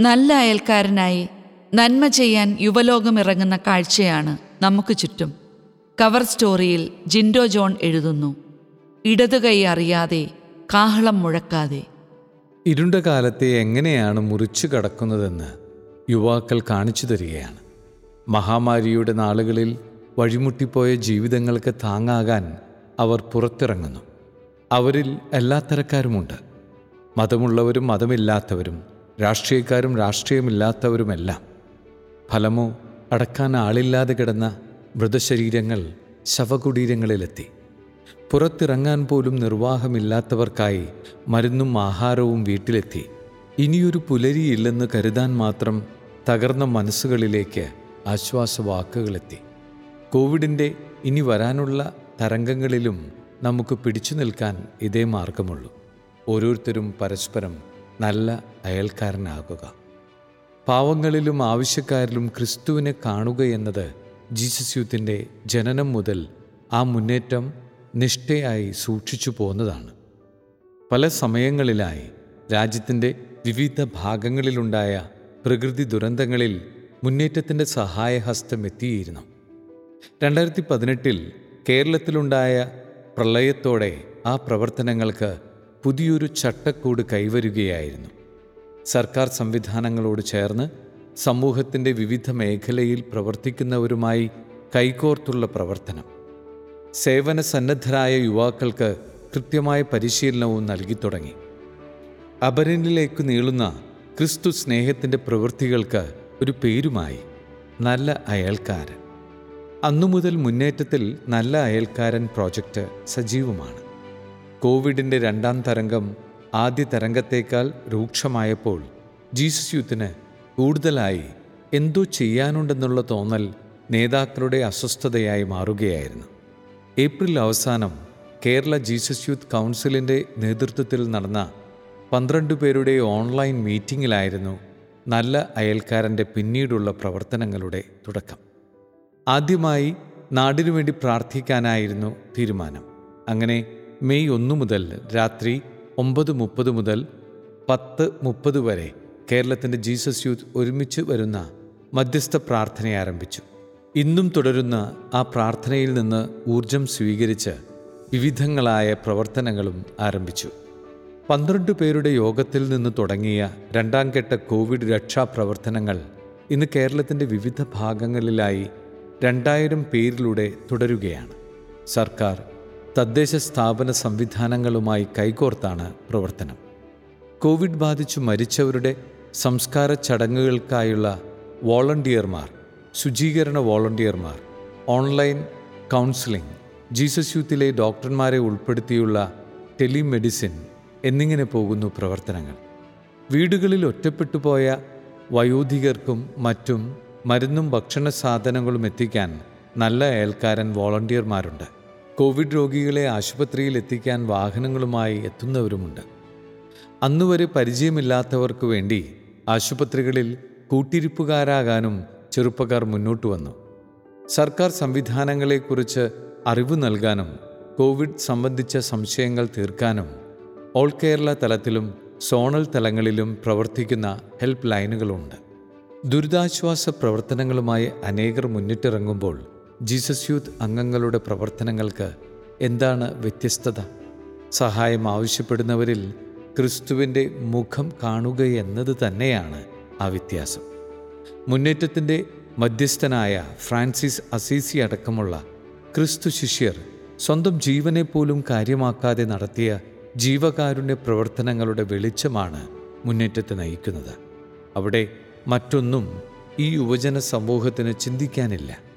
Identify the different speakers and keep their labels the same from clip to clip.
Speaker 1: നല്ല അയൽക്കാരനായി നന്മ ചെയ്യാൻ യുവലോകം ഇറങ്ങുന്ന കാഴ്ചയാണ് നമുക്ക് ചുറ്റും. കവർ സ്റ്റോറിയിൽ ജിൻഡോ ജോൺ എഴുതുന്നു. ഇടതുകൈ അറിയാതെ കാഹളം മുഴക്കാതെ.
Speaker 2: ഇരുണ്ട കാലത്തെ എങ്ങനെയാണ് മുറിച്ചു കടക്കുന്നതെന്ന് യുവാക്കൾ കാണിച്ചു തരികയാണ്. മഹാമാരിയുടെ നാളുകളിൽ വഴിമുട്ടിപ്പോയ ജീവിതങ്ങൾക്ക് താങ്ങാകാൻ അവർ പുറത്തിറങ്ങുന്നു. അവരിൽ എല്ലാത്തരക്കാരുമുണ്ട്. മതമുള്ളവരും മതമില്ലാത്തവരും രാഷ്ട്രീയക്കാരും രാഷ്ട്രീയമില്ലാത്തവരുമെല്ലാം. ഫലമോ അടക്കാൻ ആളില്ലാതെ കിടന്ന മൃതശരീരങ്ങൾ ശവകുടീരങ്ങളിലെത്തി. പുറത്തിറങ്ങാൻ പോലും നിർവാഹമില്ലാത്തവർക്കായി മരുന്നും ആഹാരവും വീട്ടിലെത്തി. ഇനിയൊരു പുലരിയില്ലെന്ന് കരുതാൻ മാത്രം തകർന്ന മനസ്സുകളിലേക്ക് ആശ്വാസവാക്കുകളെത്തി. കോവിഡിന്റെ ഇനി വരാനുള്ള തരംഗങ്ങളിലും നമുക്ക് പിടിച്ചു നിൽക്കാൻ ഇതേ മാർഗമുള്ളൂ. ഓരോരുത്തരും പരസ്പരം നല്ല അയൽക്കാരനാകുക. പാവങ്ങളിലും ആവശ്യക്കാരിലും ക്രിസ്തുവിനെ കാണുക എന്നത് ജീസസ് യൂത്തിന്റെ ജനനം മുതൽ ആ മുന്നേറ്റം നിഷ്ഠയായി സൂക്ഷിച്ചു പോന്നതാണ്. പല സമയങ്ങളിലായി രാജ്യത്തിന്റെ വിവിധ ഭാഗങ്ങളിലുണ്ടായ പ്രകൃതി ദുരന്തങ്ങളിൽ മുന്നേറ്റത്തിന്റെ സഹായഹസ്തം എത്തിയിരുന്നു. രണ്ടായിരത്തി പതിനെട്ടിൽ കേരളത്തിലുണ്ടായ പ്രളയത്തോടെ ആ പ്രവർത്തനങ്ങൾക്ക് പുതിയൊരു ചട്ടക്കൂട് കൈവരുകയായിരുന്നു. സർക്കാർ സംവിധാനങ്ങളോട് ചേർന്ന് സമൂഹത്തിന്റെ വിവിധ മേഖലയിൽ പ്രവർത്തിക്കുന്നവരുമായി കൈകോർത്തുള്ള പ്രവർത്തനം. സേവന സന്നദ്ധരായ യുവാക്കൾക്ക് കൃത്യമായ പരിശീലനവും നൽകി തുടങ്ങി. അപരനിലേക്ക് നീളുന്ന ക്രിസ്തു സ്നേഹത്തിന്റെ പ്രവൃത്തികൾക്ക് ഒരു പേരുമായി നല്ല അയൽക്കാരൻ. അന്നുമുതൽ മുന്നേറ്റത്തിൽ നല്ല അയൽക്കാരൻ പ്രോജക്റ്റ് സജീവമാണ്. കോവിഡിന്റെ രണ്ടാം തരംഗം ആദ്യ തരംഗത്തേക്കാൾ രൂക്ഷമായപ്പോൾ ജീസസ് യൂത്തിന് കൂടുതലായി എന്തോ ചെയ്യാനുണ്ടെന്നുള്ള തോന്നൽ നേതാക്കളുടെ അസ്വസ്ഥതയായി മാറുകയായിരുന്നു. ഏപ്രിൽ അവസാനം കേരള ജീസസ് യൂത്ത് കൗൺസിലിന്റെ നേതൃത്വത്തിൽ നടന്ന പന്ത്രണ്ട് പേരുടെ ഓൺലൈൻ മീറ്റിംഗിലായിരുന്നു നല്ല അയൽക്കാരന്റെ പിന്നീടുള്ള പ്രവർത്തനങ്ങളുടെ തുടക്കം. ആദ്യമായി നാടിനു വേണ്ടി പ്രാർത്ഥിക്കാനായിരുന്നു തീരുമാനം. അങ്ങനെ മെയ് ഒന്ന് മുതൽ രാത്രി ഒമ്പത് മുപ്പത് മുതൽ പത്ത് മുപ്പത് വരെ കേരളത്തിന്റെ ജീസസ് യൂത്ത് ഒരുമിച്ച് വരുന്ന മധ്യസ്ഥ പ്രാർത്ഥന ആരംഭിച്ചു. ഇന്നും തുടരുന്ന ആ പ്രാർത്ഥനയിൽ നിന്ന് ഊർജം സ്വീകരിച്ച് വിവിധങ്ങളായ പ്രവർത്തനങ്ങളും ആരംഭിച്ചു. പന്ത്രണ്ട് പേരുടെ യോഗത്തിൽ നിന്ന് തുടങ്ങിയ രണ്ടാം ഘട്ട കോവിഡ് രക്ഷാപ്രവർത്തനങ്ങൾ ഇന്ന് കേരളത്തിന്റെ വിവിധ ഭാഗങ്ങളിലായി രണ്ടായിരം പേരിലൂടെ തുടരുകയാണ്. സർക്കാർ തദ്ദേശ സ്ഥാപന സംവിധാനങ്ങളുമായി കൈകോർത്താണ് പ്രവർത്തനം. കോവിഡ് ബാധിച്ചു മരിച്ചവരുടെ സംസ്കാര ചടങ്ങുകൾക്കായുള്ള വോളണ്ടിയർമാർ ശുചീകരണ വോളണ്ടിയർമാർ ഓൺലൈൻ കൗൺസിലിംഗ് ജീസസ് യൂത്തിലെ ഡോക്ടർമാരെ ഉൾപ്പെടുത്തിയുള്ള ടെലിമെഡിസിൻ എന്നിങ്ങനെ പോകുന്നു പ്രവർത്തനങ്ങൾ. വീടുകളിൽ ഒറ്റപ്പെട്ടു പോയ വയോധികർക്കും മറ്റും മരുന്നും ഭക്ഷണ സാധനങ്ങളും എത്തിക്കാൻ നല്ല അയൽക്കാരൻ വോളണ്ടിയർമാരുണ്ട്. കോവിഡ് രോഗികളെ ആശുപത്രിയിൽ എത്തിക്കാൻ വാഹനങ്ങളുമായി എത്തുന്നവരുമുണ്ട്. അന്നുവരെ പരിചയമില്ലാത്തവർക്ക് വേണ്ടി ആശുപത്രികളിൽ കൂട്ടിരിപ്പുകാരാകാനും ചെറുപ്പക്കാർ മുന്നോട്ട് വന്നു. സർക്കാർ സംവിധാനങ്ങളെക്കുറിച്ച് അറിവ് നൽകാനും കോവിഡ് സംബന്ധിച്ച സംശയങ്ങൾ തീർക്കാനും ഓൾ കേരള തലത്തിലും സോണൽ തലങ്ങളിലും പ്രവർത്തിക്കുന്ന ഹെൽപ്പ് ലൈനുകളുണ്ട്. ദുരിതാശ്വാസ പ്രവർത്തനങ്ങളുമായി അനേകർ മുന്നിട്ടിറങ്ങുമ്പോൾ ജീസസ് യൂത്ത് അംഗങ്ങളുടെ പ്രവർത്തനങ്ങൾക്ക് എന്താണ് വ്യത്യസ്തത? സഹായം ആവശ്യപ്പെടുന്നവരിൽ ക്രിസ്തുവിന്റെ മുഖം കാണുക എന്നത് തന്നെയാണ് ആ വ്യത്യാസം. മുന്നേറ്റത്തിന്റെ മധ്യസ്ഥനായ ഫ്രാൻസിസ് അസീസി അടക്കമുള്ള ക്രിസ്തു ശിഷ്യർ സ്വന്തം ജീവനെ പോലും കാര്യമാക്കാതെ നടത്തിയ ജീവകാരുണ്യ പ്രവർത്തനങ്ങളുടെ വെളിച്ചമാണ് മുന്നേറ്റത്തെ നയിക്കുന്നത്. അവിടെ മറ്റൊന്നും ഈ യുവജന സമൂഹത്തിന് ചിന്തിക്കാനില്ല.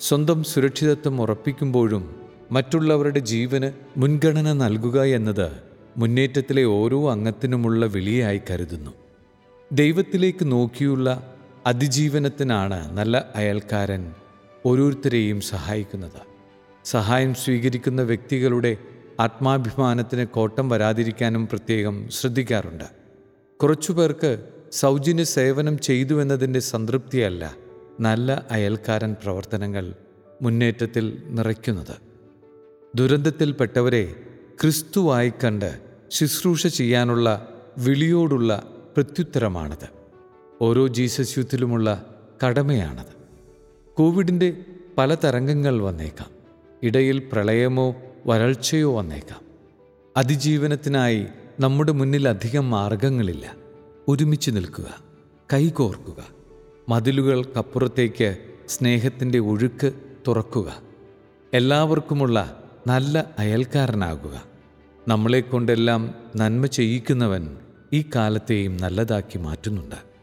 Speaker 2: സ്വന്തം സുരക്ഷിതത്വം ഉറപ്പിക്കുമ്പോഴും മറ്റുള്ളവരുടെ ജീവന് മുൻഗണന നൽകുക എന്നത് മുന്നേറ്റത്തിലെ ഓരോ അംഗത്തിനുമുള്ള വിളിയായി കരുതുന്നു. ദൈവത്തിലേക്ക് നോക്കിയുള്ള അതിജീവനത്തിനാണ് നല്ല അയൽക്കാരൻ ഓരോരുത്തരെയും സഹായിക്കുന്നത്. സഹായം സ്വീകരിക്കുന്ന വ്യക്തികളുടെ ആത്മാഭിമാനത്തിന് കോട്ടം വരാതിരിക്കാനും പ്രത്യേകം ശ്രദ്ധിക്കാറുണ്ട്. കുറച്ചുപേർക്ക് സൗജന്യ സേവനം ചെയ്തു എന്നതിന്റെ സംതൃപ്തിയല്ല നല്ല അയൽക്കാരൻ പ്രവർത്തനങ്ങൾ മുന്നേറ്റത്തിൽ നിറയ്ക്കുന്നത്. ദുരന്തത്തിൽപ്പെട്ടവരെ ക്രിസ്തുവായി കണ്ട് ശുശ്രൂഷ ചെയ്യാനുള്ള വിളിയോടുള്ള പ്രത്യുത്തരമാണത്. ഓരോ ജീസസ് യൂത്തിലുമുള്ള കടമയാണത്. കോവിഡിന്റെ പല തരംഗങ്ങൾ വന്നേക്കാം. ഇടയിൽ പ്രളയമോ വരൾച്ചയോ വന്നേക്കാം. അതിജീവനത്തിനായി നമ്മുടെ മുന്നിൽ അധികം മാർഗങ്ങളില്ല. ഒരുമിച്ച് നിൽക്കുക കൈകോർക്കുക മതിലുകൾക്കപ്പുറത്തേക്ക് സ്നേഹത്തിന്റെ ഒഴുക്ക് തുറക്കുക. എല്ലാവർക്കുമുള്ള നല്ല അയൽക്കാരനാകുക. നമ്മളെക്കൊണ്ടെല്ലാം നന്മ ചെയ്യിക്കുന്നവൻ ഈ കാലത്തെയും നല്ലതാക്കി മാറ്റുന്നുണ്ട്.